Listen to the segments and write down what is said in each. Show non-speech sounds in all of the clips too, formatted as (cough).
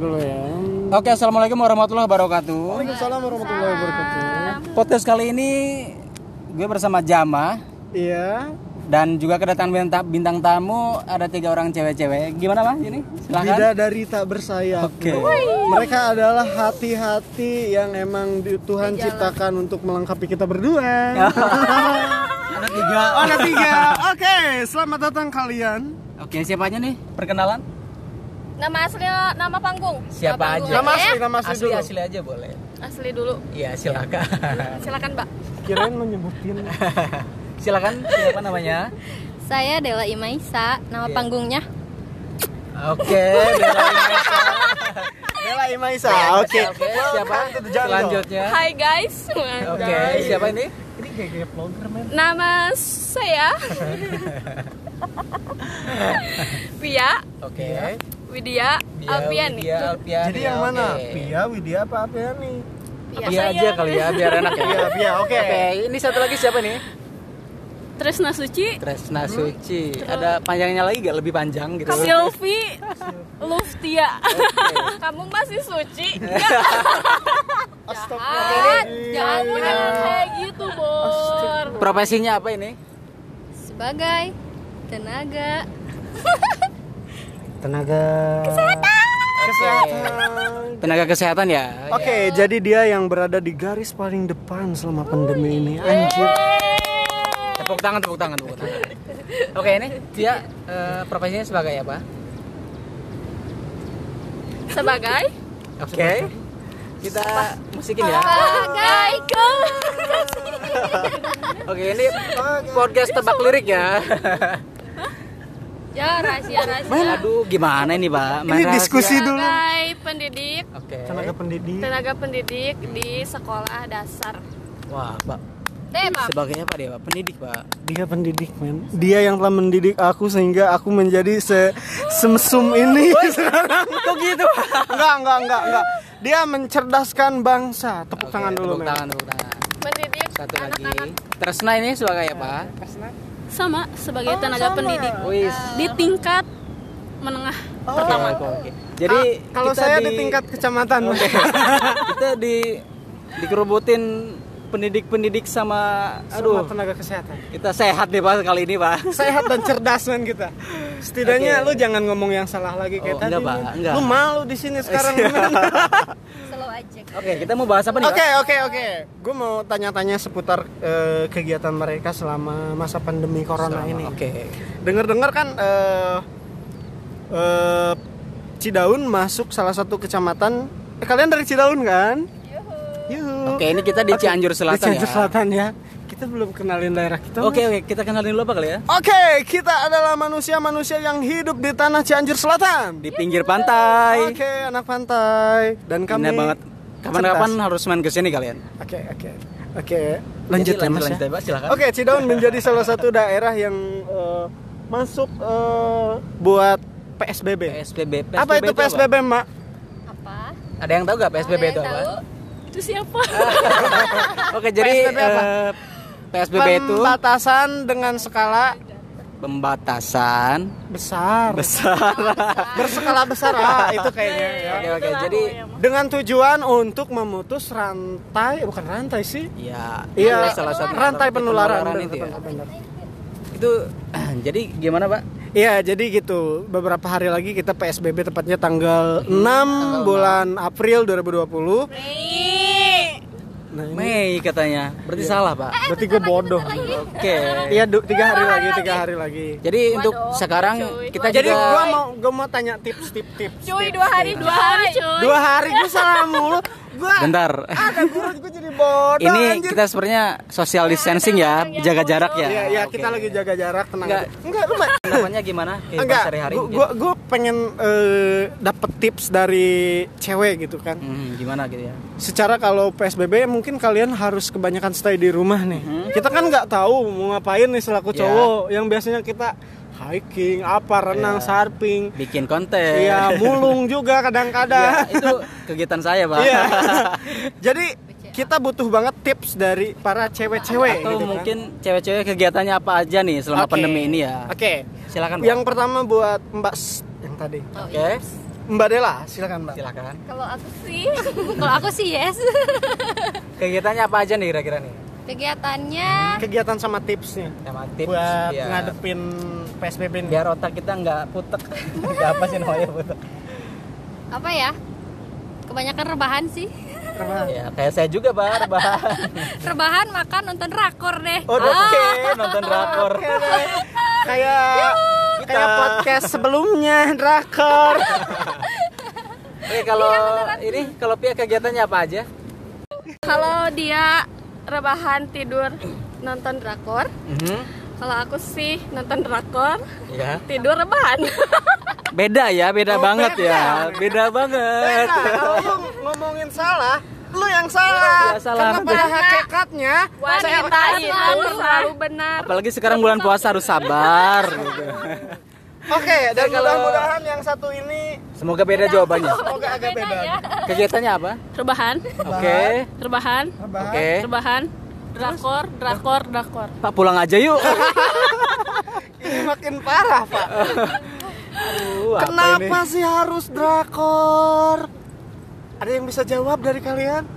dulu ya. Oke, assalamualaikum warahmatullahi wabarakatuh. Waalaikumsalam warahmatullahi wabarakatuh. Podcast kali ini gue bersama Jama Iya. dan juga kedatangan bintang, bintang tamu ada tiga orang cewek-cewek. Gimana bang? Ini silahkan. Bidadari tak bersayap. Oke. Mereka adalah hati-hati yang emang di- Tuhan ciptakan untuk melengkapi kita berdua. (laughs) ada tiga. Oh, ada tiga. Oke, selamat datang kalian. Oke, siapa aja nih? Perkenalan? Nama asli nama panggung. Siapa panggung aja? Nama asli, nama asli, Asli dulu. asli aja boleh. Asli dulu. Iya, silakan. Silakan, Mbak. Kirain mau nyebutin. (laughs) silakan siapa namanya? Saya Dela Imaisa, nama Iya. panggungnya. Oke, (laughs) Inesa. Bella Imaisa. Oke. Oke, siapa selanjutnya? Hai guys. Oke, siapa ini? Ini kayak kayak vlogger men. Nama saya (laughs) Pia Oke. Widya Alpiani. Widya Alpiani. Jadi yang mana? Pia, Widya apa nih? Pia Pia aja kali ya, biar enak ya. Pia, Pia. Oke. Oke, ini satu lagi siapa nih? Tresna Suci. Tresna Suci. Ada panjangnya lagi gak lebih panjang gitu? Silvi Luftia. (laughs) Kamu masih suci? (laughs) Jahat. Jangan punya kayak gitu, Bor. Profesinya apa ini? Sebagai tenaga (laughs) Tenaga Kesehatan. Tenaga kesehatan ya. Oke, jadi dia yang berada di garis paling depan selama pandemi ini. Anjir. Tepuk tangan, tepuk tangan, tepuk tangan. Oke, ini dia eh, profesinya sebagai apa? sebagai Oke. Kita musikin ya. sebagai Oke, ini podcast tebak lirik ya. Ya rahasia rahasia. Aduh, gimana ini, Pak? Ini Main diskusi dulu. Sebagai pendidik Oke. Tenaga pendidik. tenaga pendidik di sekolah dasar. Wah, Pak. Deh, Pak. Sebagai apa dia, Pak? Pendidik, Pak. Dia pendidik, men. Dia yang telah mendidik aku sehingga aku menjadi se semsum ini (laughs) sekarang. Kok gitu, Pak? Enggak, enggak, enggak, enggak. Dia mencerdaskan bangsa. Tepuk Oke, tangan dulu, Tepuk men. tangan, tepuk tangan. Mendidik Satu lagi. anak-anak Tresna ini sebagai apa? Sama sebagai Oh, tenaga sama. pendidik Wis. di tingkat menengah Pertama Oke. Jadi Ah, kalau kita saya di tingkat kecamatan, men. (laughs) kita di dikerubutin pendidik-pendidik sama Aduh, aduh tenaga kesehatan. kita sehat deh pak kali ini pak Sehat dan cerdas men kita. (laughs) Setidaknya Oke. lu jangan ngomong yang salah lagi kayak Oh, tadi. enggak, Pak, enggak. Lu malu di sini sekarang, (laughs) slow aja. oke kita mau bahas apa nih Oke oke oke. Gue mau tanya-tanya seputar eh, kegiatan mereka selama masa pandemi corona Sama, ini. oke Dengar-dengar kan eh eh, Cidaun masuk salah satu kecamatan. Eh, kalian dari Cidaun kan? Yuhu. oke ini kita di Cianjur Selatan di Cianjur ya Selatan ya. Kita belum kenalin daerah kita. oke Mas. oke kita kenalin dulu apa kali ya Oke, kita adalah manusia-manusia yang hidup di tanah Cianjur Selatan. di pinggir pantai Oke, anak pantai dan kami Indah banget kapan-kapan harus main ke sini kalian Oke, oke. Oke, lanjut Jadi, ya Mas. lanjut, ya. lanjut, Pak, silakan Oke, Cidaun menjadi salah satu daerah yang eh, masuk eh, buat PSBB. PSBB, Apa itu PSBB, Mak? Apa? ada yang tahu gak PSBB Ada itu yang apa tahu? itu siapa (laughs) oke jadi PSBB apa? PSBB itu Pembatasan dengan skala pembatasan besar. besar (laughs) Berskala besar ah, itu kayaknya ya. oke oke jadi Dengan tujuan untuk memutus rantai, bukan rantai sih. ya Iya, salah satu rantai penularan, benar, itu ya. itu (clears throat) jadi gimana pak Iya, jadi gitu. Beberapa hari lagi kita PSBB tepatnya tanggal 6 bulan April 2020. Nah, ini Mei katanya berarti Iya. salah pak berarti gue bodoh. oke Iya, tiga hari lagi, tiga hari lagi. jadi untuk sekarang kita Jadi juga gua mau gua mau tanya tips tips tips. Cuy, tips, dua hari, tips. dua hari, cuy. Dua hari gue salah mulu. (laughs) Gua bentar ada guru gue jadi bodoh ini anjir. kita sebenarnya social distancing ya jaga jarak ya Iya, iya Oke. kita lagi jaga jarak tenang. Enggak. aja. Enggak, lu Ma- namanya gimana kehidupan Enggak, sehari-hari gua, mungkin? gua, gua pengen eh, dapet tips dari cewek gitu kan. Hmm, gimana gitu ya Secara kalau PSBB mungkin kalian harus kebanyakan stay di rumah nih. Kita kan nggak tahu mau ngapain nih selaku Ya. cowok yang biasanya kita hiking, apa renang, Ya. surfing. bikin konten Iya, (laughs) mulung juga kadang-kadang. itu kegiatan saya pak Iya. (laughs) Jadi kita butuh banget tips dari para cewek-cewek atau gitu kan. mungkin cewek-cewek kegiatannya apa aja nih selama Oke. pandemi ini ya Oke. silakan Pak. Yang pertama buat Mbak S- yang tadi. oke Mbak Dela, silakan Mbak. Silakan. Kalau aku sih (laughs) Kalau aku sih yes. Kegiatannya apa aja nih kira-kira nih? Kegiatannya Kegiatan sama tipsnya Sama tips buat biar, ngadepin PSBB ini. biar otak kita nggak putek. (laughs) Nggak apa sih namanya putek? apa ya? Kebanyakan rebahan sih. Karena- Ya kayak saya juga bar, bahan. (laughs) Rebahan makan nonton rakor deh. Oh, Oke, nonton drakor. Oke deh. Kayak kayak podcast sebelumnya drakor. Oke, kalau ini kalau Pia kegiatannya apa aja? Kalau dia rebahan tidur nonton drakor. Mhm. Kalau aku sih nonton drakor, Ya. tidur rebahan. (laughs) Beda ya, beda Oh, banget beda. ya. Beda banget. Beda, kalau lu ngomongin salah, lu yang salah. Ya, salah. Karena pada hakikatnya Wanita itu selalu benar. Apalagi sekarang bulan puasa harus sabar gitu. (laughs) Oke, (laughs) dan Dan kalau- mudah-mudahan yang satu ini Semoga beda jawabannya. semoga agak beda. Kegiatannya apa? Rebahan, Oke. rebahan, Rebahan. Oke. rebahan, drakor, drakor, drakor. Pak pulang aja yuk. (laughs) Ini makin parah, Pak. Aduh, apa Kenapa ini? sih harus drakor? Ada yang bisa jawab dari kalian?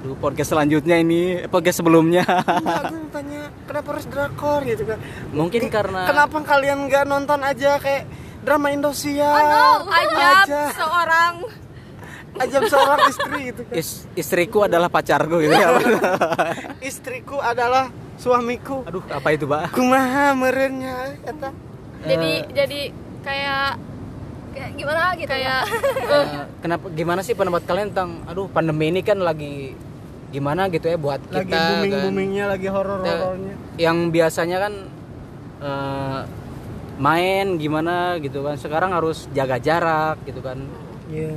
Aduh, podcast selanjutnya ini, podcast sebelumnya. Enggak, aku tanya kenapa harus drakor gitu kan? Mungkin karena Kenapa kalian nggak nonton aja kayak drama Indosiar? Oh no, ajab aja, seorang ajab seorang istri gitu kan. is- istriku adalah pacarku gitu ya. (laughs) Istriku adalah suamiku. Aduh, apa itu, Pak? Kumaha merenya eta? jadi jadi kayak kayak gimana gitu kayak (laughs) Eh, kenapa gimana sih pendapat kalian tentang aduh pandemi ini kan lagi gimana gitu ya buat kita Lagi kan. lagi horor-horornya. yang biasanya kan eh, main gimana gitu kan sekarang harus jaga jarak gitu kan Iya.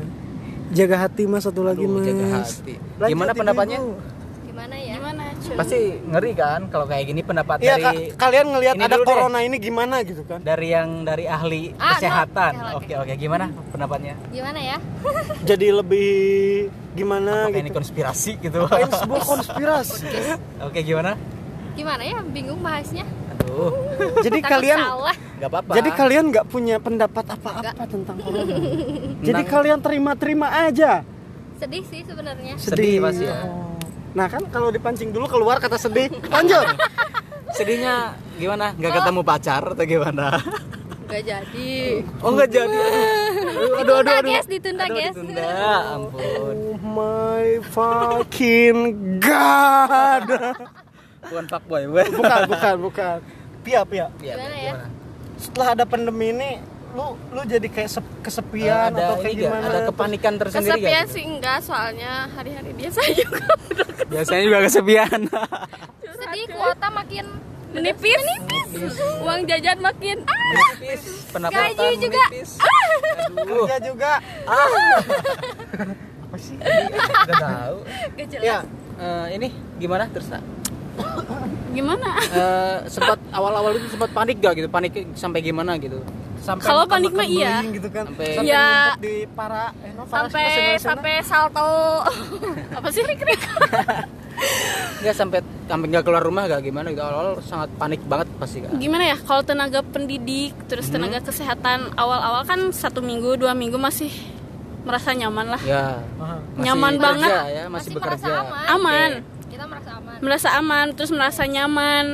Jaga hati mas satu lagi Aduh, mas. jaga hati. Gimana Ibu. pendapatnya? gimana ya Gimana? Pasti ngeri kan kalau kayak gini pendapat Iya dari ka- kalian ngelihat ini ada dulu deh. corona ini gimana gitu kan? dari yang dari ahli Ah, no. kesehatan Oke, oke oke gimana pendapatnya gimana ya (laughs) Jadi lebih gimana Apakah ini gitu? konspirasi gitu Kayak sebuah (laughs) konspirasi. oke gimana gimana ya bingung bahasnya aduh (laughs) Jadi Takut kalian salah nggak apa-apa Jadi kalian nggak punya pendapat apa-apa tentang corona. Jadi kalian terima-terima aja. sedih sih sebenarnya Sedih pasti ya. Oh. Nah kan kalau dipancing dulu keluar kata sedih. Lanjut. sedihnya gimana nggak ketemu pacar atau gimana nggak jadi oh nggak jadi aduh aduh aduh, guys ditunda Aduh, guys ditunda ampun Oh my fucking god. bukan fuckboy bukan Bukan, bukan, bukan. Pia, pia. Iya, Gimana ya? gimana? Setelah ada pandemi ini, lu lu jadi kayak sep- kesepian ada atau kayak gimana? ada kepanikan tersendiri kesepian nggak? sih enggak soalnya hari-hari biasa (laughs) juga biasanya juga kesepian. Sedih kuota makin menipis. Menipis. Uang jajan makin. Ah, menipis. Pendapatan Gaji juga. menipis. Aduh. Kerja juga. Apa sih? udah tahu. Gak jelas. Ya, Eh, ini gimana terus? Gimana? Eh, sempat awal-awal itu sempat panik gak gitu? Panik sampai gimana gitu sampai Kalau panik mah iya. gitu kan. Sampai- Sampai Iya. di para eh, no, para sampai sampai salto (laughs) Apa sih krik (laughs) nggak sampai sampai nggak keluar rumah gak gimana gitu awal-awal sangat panik banget pasti kan Gimana ya? Kalau tenaga pendidik terus tenaga kesehatan awal-awal kan satu minggu dua minggu masih merasa nyaman lah. ya masih Nyaman bekerja banget. ya masih, merasa bekerja aman Aman. kita merasa aman Merasa aman terus merasa nyaman.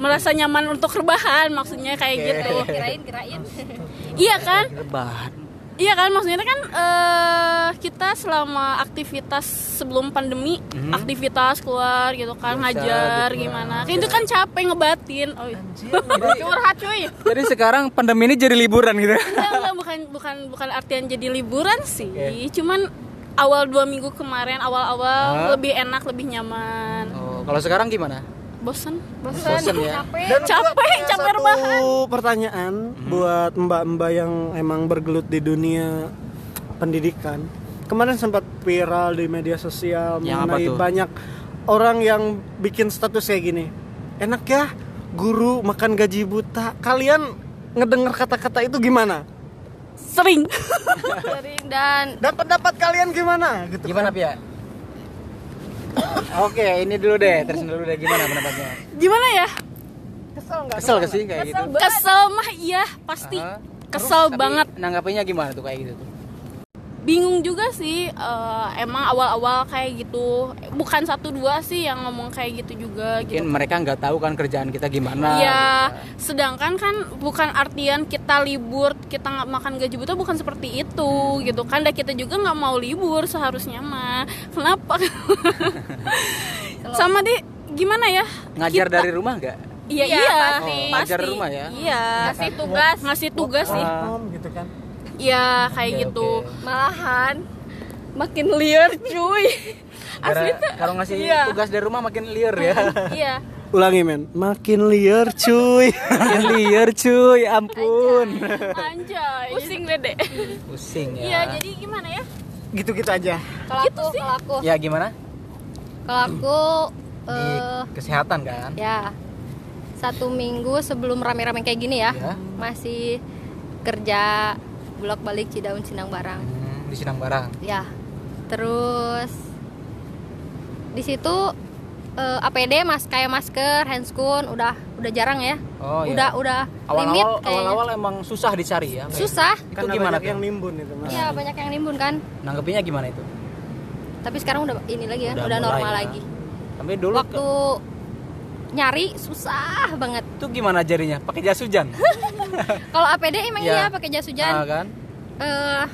Merasa nyaman untuk rebahan maksudnya kayak Oke. gitu. kirain kirain (laughs) Iya kan? rebahan Iya kan maksudnya kan eh, kita selama aktivitas sebelum pandemi Mhm. aktivitas keluar gitu kan Biasa ngajar gitu. gimana Kan itu kan capek ngebatin oh (laughs) iya. curhat cuy jadi sekarang pandemi ini jadi liburan gitu enggak, enggak, bukan bukan bukan artian jadi liburan sih Oke. cuman awal dua minggu kemarin awal-awal Hah? lebih enak lebih nyaman oh kalau sekarang gimana bosen bosan Bosen ya? capek Dan Capek, capek satu rebahan. pertanyaan buat mbak-mbak yang emang bergelut di dunia pendidikan. Kemarin sempat viral di media sosial Yang mengenai banyak orang yang bikin status kayak gini. Enak ya guru makan gaji buta. Kalian ngedengar kata-kata itu gimana? sering sering dan Dan pendapat kalian gimana? Gitu. gimana Pia Oke, ini dulu deh, terus dulu deh gimana pendapatnya? gimana ya Kesel nggak? Kesel gak sih kayak gitu? kesel mah iya pasti Aha. kesel Tapi banget Nanggapinya gimana tuh kayak gitu tuh? Bingung juga sih eh, emang awal-awal kayak gitu bukan satu dua sih yang ngomong kayak gitu juga mungkin gitu mereka nggak tahu kan kerjaan kita gimana Iya, gitu. sedangkan kan bukan artian kita libur, kita nggak makan gaji buta bukan seperti itu gitu kan. Dan kita juga nggak mau libur seharusnya mah. Kenapa? (laughs) Sama deh, gimana ya? ngajar Kita- dari rumah nggak Iya, Iya, iya, pasti. Oh, ngajar di rumah ya? Iya, Ngasih tugas. ngasih tugas sih. Gitu kan Iya, kayak Oke, gitu. oke. Malahan makin liar cuy. Gara- kalau ngasih Iya. tugas dari rumah makin liar ya Iya. ulangi men makin liar cuy (laughs) makin liar cuy ampun Anjay. Pusing deh. pusing ya Iya, jadi gimana ya? gitu-gitu aja Kalau aku, kalau aku, ya gimana kalau aku di eh kesehatan kan ya satu minggu sebelum rame-rame kayak gini ya, Ya. masih kerja bolak balik Cidaun Sinang Barang. Hmm, di Sinang Barang Ya, terus di situ eh, APD mas kayak masker, handscoon udah udah jarang ya. oh iya udah udah limit awal-awal kayaknya. awal-awal emang susah dicari ya kayak- Susah. itu kan gimana banyak tuh? yang nimbun itu mas Iya banyak yang nimbun kan. nanggepinnya gimana itu Tapi sekarang udah ini lagi ya, Udah udah, normal ya. lagi. tapi dulu Waktu nyari susah banget. itu gimana jarinya pakai jas hujan (laughs) (laughs) Kalau APD emang Iya. iya pakai jas hujan. Ah, kan eh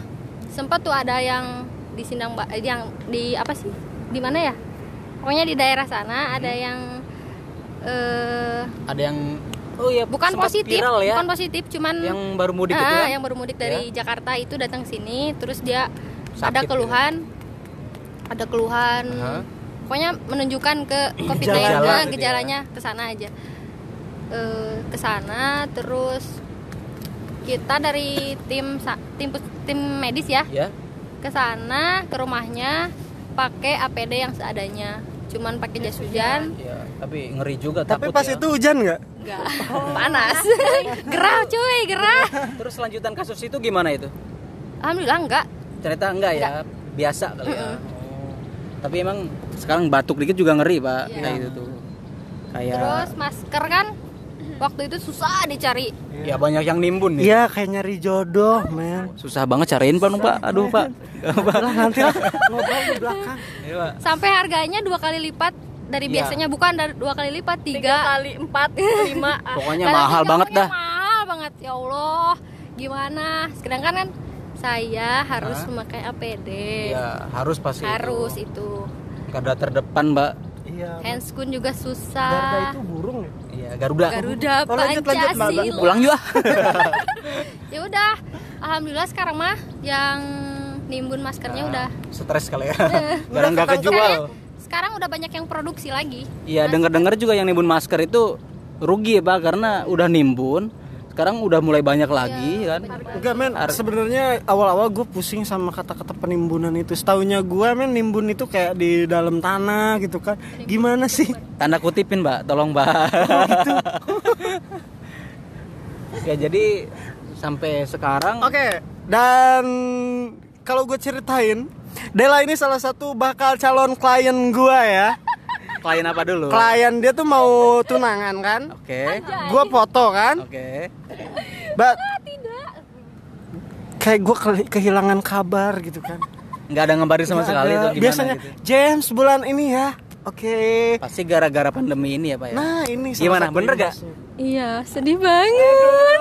sempat tuh ada yang di Sindang eh, yang di apa sih di mana ya pokoknya di daerah sana ada Hmm. yang eh ada yang oh iya bukan positif viral ya bukan positif cuman yang baru mudik ah, itu ya yang baru mudik dari Jakarta itu datang sini terus dia Sakit ada gitu. keluhan ada keluhan Aha. pokoknya menunjukkan ke (clears throat) covid Gejala gitu ya. gejalanya ke sana aja eh ke sana terus kita dari tim tim pus- tim medis ya. Ya. Ke sana ke rumahnya pakai APD yang seadanya. Cuman pakai jas hujan. ya tapi ngeri juga tapi takut pas ya. itu hujan nggak? Enggak (laughs) panas. (laughs) Gerah cuy gerah. Terus lanjutan kasus itu gimana itu? Alhamdulillah enggak ternyata enggak ya? Biasa kali ya. Oh. tapi emang sekarang batuk dikit juga ngeri pak. Iya. kayak gitu tuh. Kayak terus masker kan waktu itu susah dicari. Ya banyak yang nimbun nih. Iya kayak nyari jodoh men. Susah banget cariin pak pak aduh pak. Lah nanti lah. Ngobrol di belakang. Iya, Pak. sampai harganya dua kali lipat dari Iya. biasanya. Bukan dari dua kali lipat Tiga. Tiga, kali empat lima. (laughs) pokoknya mahal banget dah. mahal banget. Ya Allah gimana? Sedangkan kan saya harus Hah? memakai APD ya harus pasti harus itu. itu garda terdepan mbak iya handscoon juga susah. Itu burung ya? Iya garuda. Garuda Oh, lanjut, lanjut, Mbak. Pancasila pulang juga. (laughs) Ya udah alhamdulillah sekarang mah yang nimbun maskernya Nah, udah. stres kali ya. (laughs) Karena nggak kejual. Sekarang- sekarang udah banyak yang produksi lagi. Iya dengar dengar juga yang nimbun masker itu rugi ya pak karena udah nimbun sekarang udah mulai banyak lagi kan Enggak men, sebenarnya awal-awal gue pusing sama kata-kata penimbunan itu. Setahunya gue men nimbun itu kayak di dalam tanah gitu kan. Gimana sih? tanda kutipin mbak tolong mbak (laughs) ya jadi sampai sekarang Oke, dan kalau gue ceritain, Dela ini salah satu bakal calon klien gue ya. klien apa dulu Klien dia tuh mau tunangan kan. oke Gue foto kan. oke But kayak gue kehilangan kabar gitu kan. nggak ada ngabarin sama Nggak sekali ada. gimana Biasanya gitu James bulan ini ya. Oke. pasti gara-gara pandemi ini ya pak ya Nah ini Gimana, bener yang gak? iya sedih banget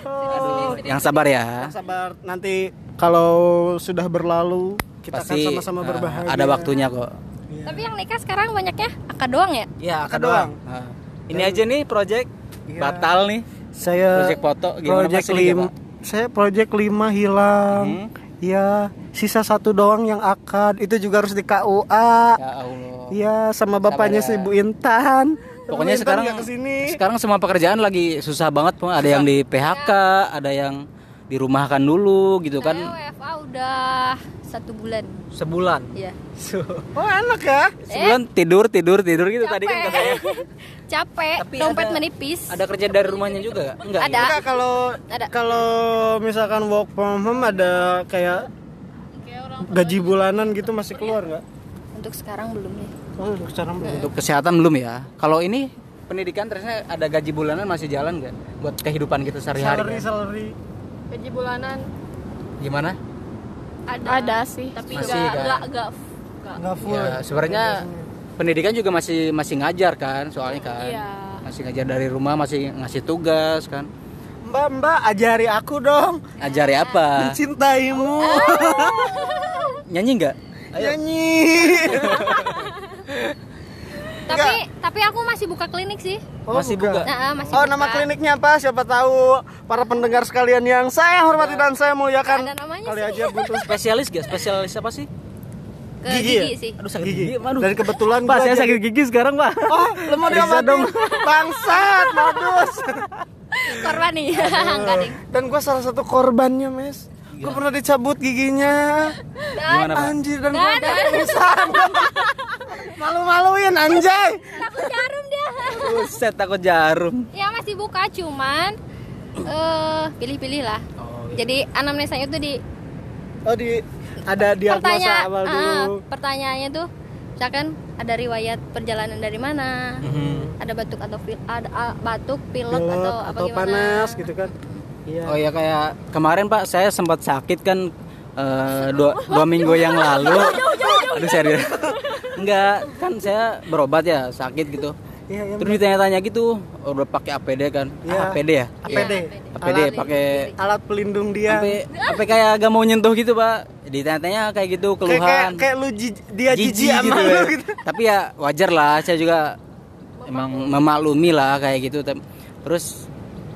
Aduh, yang sabar ya Sabar nanti kalau sudah berlalu kita akan pasti sama-sama eh, berbahagia. ada waktunya kok tapi yang nikah sekarang banyaknya akad doang ya ya Akad akad doang doang. Nah, ini aja nih project Iya. batal nih Saya Project foto gimana project lim, Pak? saya project 5 hilang. Hmm. Iya, sisa satu doang yang akad. Itu juga harus di KUA. ya Allah Iya, sama bapaknya si ya. Bu Intan. Pokoknya Bu Intan sekarang sekarang semua pekerjaan lagi susah banget. Ada yang di PHK, ada yang dirumahkan dulu gitu saya kan WFA udah satu bulan sebulan. ya Oh, enak ya. Sebulan tidur tidur tidur gitu tadi kan katanya. (laughs) capek Tapi dompet ada- menipis Ada kerja dari rumahnya juga nggak? Enggak. Ada. Enggak kalau Ada. kalau misalkan work from home ada kayak gaji bulanan gitu masih keluar nggak? untuk sekarang belum nih Oh, untuk sekarang belum. Untuk kesehatan belum ya. Kalau ini pendidikan terusnya ada gaji bulanan masih jalan nggak buat kehidupan kita sehari-hari? Salary kan? salary. gaji bulanan gimana ada. Ada sih. Tapi Masih, nggak kan? nggak nggak nggak. Nggak full. Ya sebenarnya pendidikan juga masih masih ngajar kan soalnya kan. Iya. masih ngajar dari rumah masih ngasih tugas kan. Mbak mbak ajari aku dong. Ajari apa? Mencintaimu. (laughs) Nyanyi nggak? Nyanyi (laughs) tapi tapi aku masih buka klinik sih Oh, Masih buka. nah, masih Oh buka. nama kliniknya apa? Siapa tahu para pendengar sekalian yang saya hormati dan saya muliakan. Ada namanya Kali sih. aja butuh (laughs) spesialis gak spesialis apa sih ke Gigi gigi, ya? sih aduh sakit gigi. gigi aduh Dan kebetulan pak saya sakit gigi sekarang pak Oh, lu mau dong. Bangsat, modus. korban nih (laughs) enggak ding Dan gua salah satu korbannya, Mes. Gua pernah dicabut giginya. gimana pak Anjir dan gua pingsan. (laughs) Malu-maluin anjay. takut jarum dia Buset takut jarum ya masih buka cuman eh pilih-pilih lah oh, jadi anamnesanya tuh di Oh di ada diagnosa pertanyaan awal ah, dulu. pertanyaannya tuh misalkan ada riwayat perjalanan dari mana Mhm. ada batuk atau pil, ada ah, batuk pilek Pilek atau apa atau gimana panas gitu kan. Iya. Oh ya kayak kemarin Pak saya sempat sakit kan eh, dua, dua (laughs) minggu yang lalu. Aduh serius. (laughs) Enggak, kan saya berobat ya sakit gitu. Iya, iya. Terus ditanya-tanya gitu, udah pakai APD kan? Iya. Ah, APD ya? APD. APD Alat- pakai Alat pelindung dia. sampai kayak gak mau nyentuh gitu Pak. Ditanya-tanya kayak gitu kayak kayak, keluhan. kayak lu ji- dia jijik gitu, ya. gitu. Tapi ya wajar lah, saya juga emang memaklumi lah kayak gitu. Terus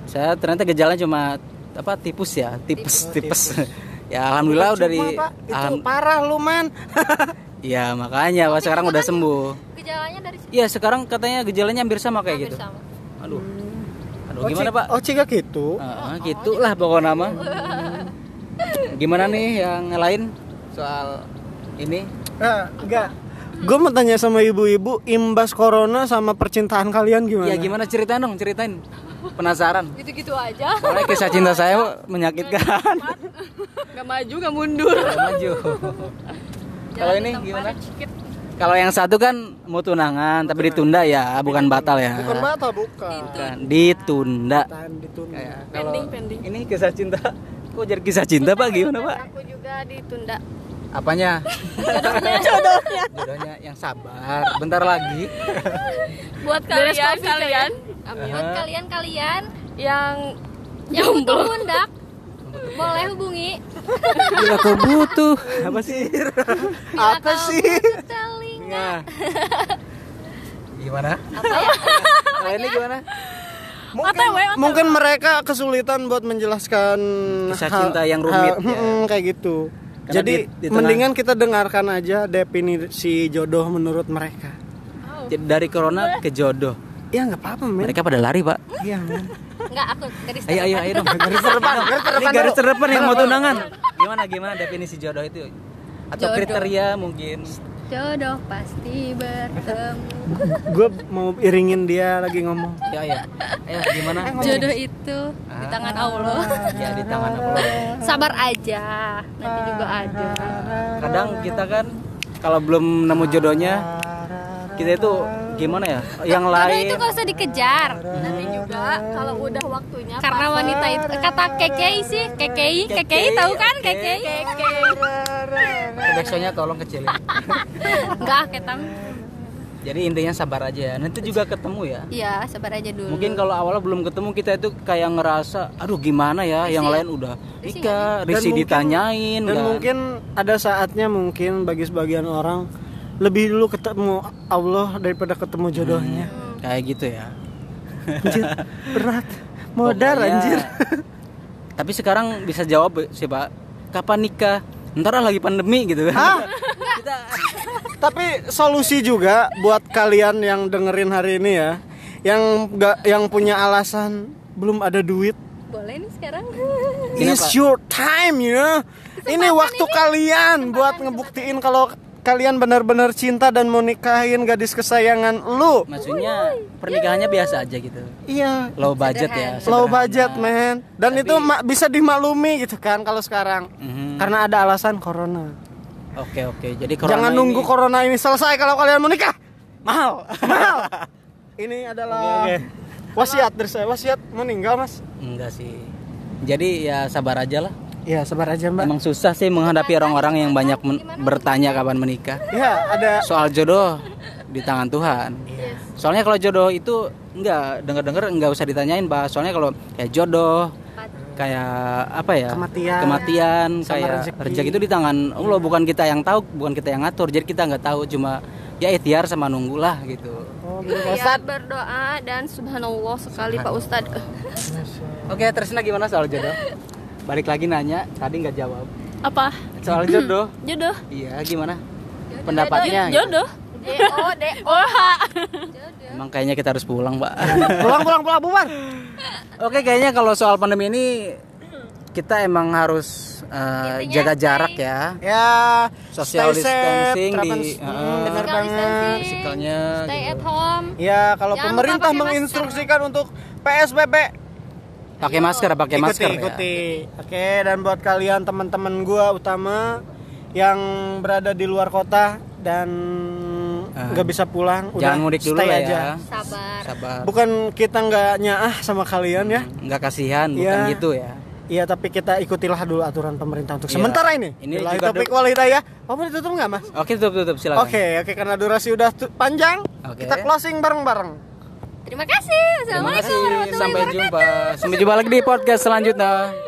saya ternyata gejalanya cuma apa tipus ya, tipes, tipes. (laughs) ya alhamdulillah udah itu alham- parah lu man. (laughs) ya makanya Pak sekarang udah sembuh. gejalanya dari Iya, sekarang katanya gejalanya hampir sama kayak hampir gitu. sama. Aduh. Aduh, Oh, gimana, Pak? Oh, Cika gitu. Ah, gitulah pokok nama. (laughs) Gimana nih yang lain soal ini? Nah, enggak. Gue mau tanya sama ibu-ibu imbas corona sama percintaan kalian gimana? Ya gimana ceritain dong, ceritain. Penasaran. gitu-gitu aja Soalnya kisah cinta saya menyakitkan. nggak maju nggak mundur Nggak maju. (laughs) Kalau ini gimana? Kalau yang satu kan mau tunangan tapi ditunda ya, bukan batal ya. Bukan batal, bukan. Bukan, ditunda. Tahan ditunda. Kayak pending pending ini kisah cinta. Kok jadi kisah cinta Pak? Gimana Pak? aku juga ditunda Apanya? Jodohnya. (laughs) Jodohnya yang sabar. Bentar lagi. buat kalian kalian buat kalian-kalialian yang yang butuh pundak boleh hubungi Bila kau butuh apa sih? Apa sih? telinga Gimana? apa ya Kalau ini gimana? Mungkin, mungkin mereka kesulitan buat menjelaskan Kisah hal- cinta yang rumit, hal- ya. kayak gitu. Karena Jadi di- mendingan kita dengarkan aja definisi jodoh menurut mereka. Jadi dari corona ke jodoh. Ya nggak apa-apa men. Mereka pada lari, Pak. Iya men. Enggak aku garis Ayo ayo ayo dong. Garis terdepan, garis terdepan. Ini garis terdepan yang mau tunangan. Gimana gimana definisi jodoh itu? Atau Jodoh. kriteria mungkin? jodoh pasti bertemu Gue mau iringin dia lagi ngomong. Ya ya. Ayo gimana? jodoh itu di tangan Allah Ya di tangan Allah. sabar aja nanti juga ada Kadang kita kan kalau belum nemu jodohnya kita itu gimana ya? Yang lain itu gak usah dikejar. Nanti juga kalau udah waktunya karena wanita itu kata kekei sih. Kekei kekei tahu kan? Kekei. Backsoundnya tolong kecilin. enggak (laughs) ketam. Jadi intinya sabar aja. Nanti juga ketemu ya. iya sabar aja dulu. Mungkin kalau awalnya belum ketemu kita itu kayak ngerasa, aduh gimana ya, yang lain udah nikah, risi ditanyain Dan kan. mungkin ada saatnya mungkin bagi sebagian orang lebih dulu ketemu Allah daripada ketemu jodohnya. kayak gitu ya. Anjir, berat. Modar Pokoknya- anjir. Tapi sekarang bisa jawab sih Pak, kapan nikah? Ntar lah lagi pandemi gitu kan. Hah? (laughs) Tapi solusi juga buat kalian yang dengerin hari ini ya, yang nggak yang punya alasan belum ada duit. boleh nih sekarang It's your time ya. Ini waktu kalian buat ngebuktiin kalau kalian benar-benar cinta dan mau nikahin gadis kesayangan lu. Maksudnya pernikahannya biasa aja gitu. Iya, Low budget ya. low sederhana. budget man. Dan itu ma- bisa dimaklumi gitu kan kalau sekarang. Mhm. Karena ada alasan corona. Oke oke. Jadi corona Jangan nunggu ini- corona ini selesai kalau kalian mau nikah. Mahal, mahal. (laughs) Ini adalah wasiat dari saya. Wasiat meninggal, Mas. Enggak sih. Jadi ya sabar aja lah. Iya, sabar aja, Mbak. Emang susah sih menghadapi orang-orang yang banyak men- bertanya kapan menikah. Iya, ada Soal jodoh di tangan Tuhan. Iya. Soalnya kalau jodoh itu enggak denger-denger enggak usah ditanyain, Pak. Soalnya kalau kayak jodoh kayak apa ya? Kematian. Kematian, Sama kayak rezeki. rezeki itu di tangan Allah, bukan kita yang tahu, bukan kita yang ngatur. Jadi kita nggak tahu cuma ya ikhtiar sama nunggulah gitu. Oh, gitu, Pak Iya, Ustadz. berdoa dan subhanallah sekali Pak Ustadz. Oke, Tresna gimana soal jodoh? (laughs) Balik lagi nanya, tadi nggak jawab. Apa? Soal jodoh. (clears throat) Jodoh. Iya, gimana? Pendapatnya? Jodoh. DO, DO. Wah. Emang kayaknya kita harus pulang, Pak. (laughs) Pulang, pulang, pulang, bubar. Oke, kayaknya kalau soal pandemi ini kita emang harus uh, Intinya jaga stay- jarak ya. Ya, Social safe, distancing di- Hmm, uh, bener Physical banget. Stay gitu. at home. Ya, kalau Jangan pemerintah menginstruksikan untuk PSBB, Pakai masker, pakai ikuti, masker ya. ikuti. Oke, dan buat kalian teman-teman gua utama yang berada di luar kota dan Ah. nggak bisa pulang, udah Jangan mudik dulu stay lah aja. ya. Sabar. Sabar. Bukan kita nggak nyaah sama kalian ya. Nggak kasihan, bukan Iya. gitu ya. Iya, tapi kita ikutilah dulu aturan pemerintah untuk Iya. sementara ini. Ini Billahi juga taufiq du- wal hidayah. Oh, mau ditutup nggak, Mas? Oke, tutup tutup silakan. Oke, oke karena durasi udah panjang, Oke. kita closing bareng-bareng. Terima kasih. Terima Assalamualaikum kasih. warahmatullahi Sampai wabarakatuh. jumpa. Sampai jumpa lagi di podcast selanjutnya.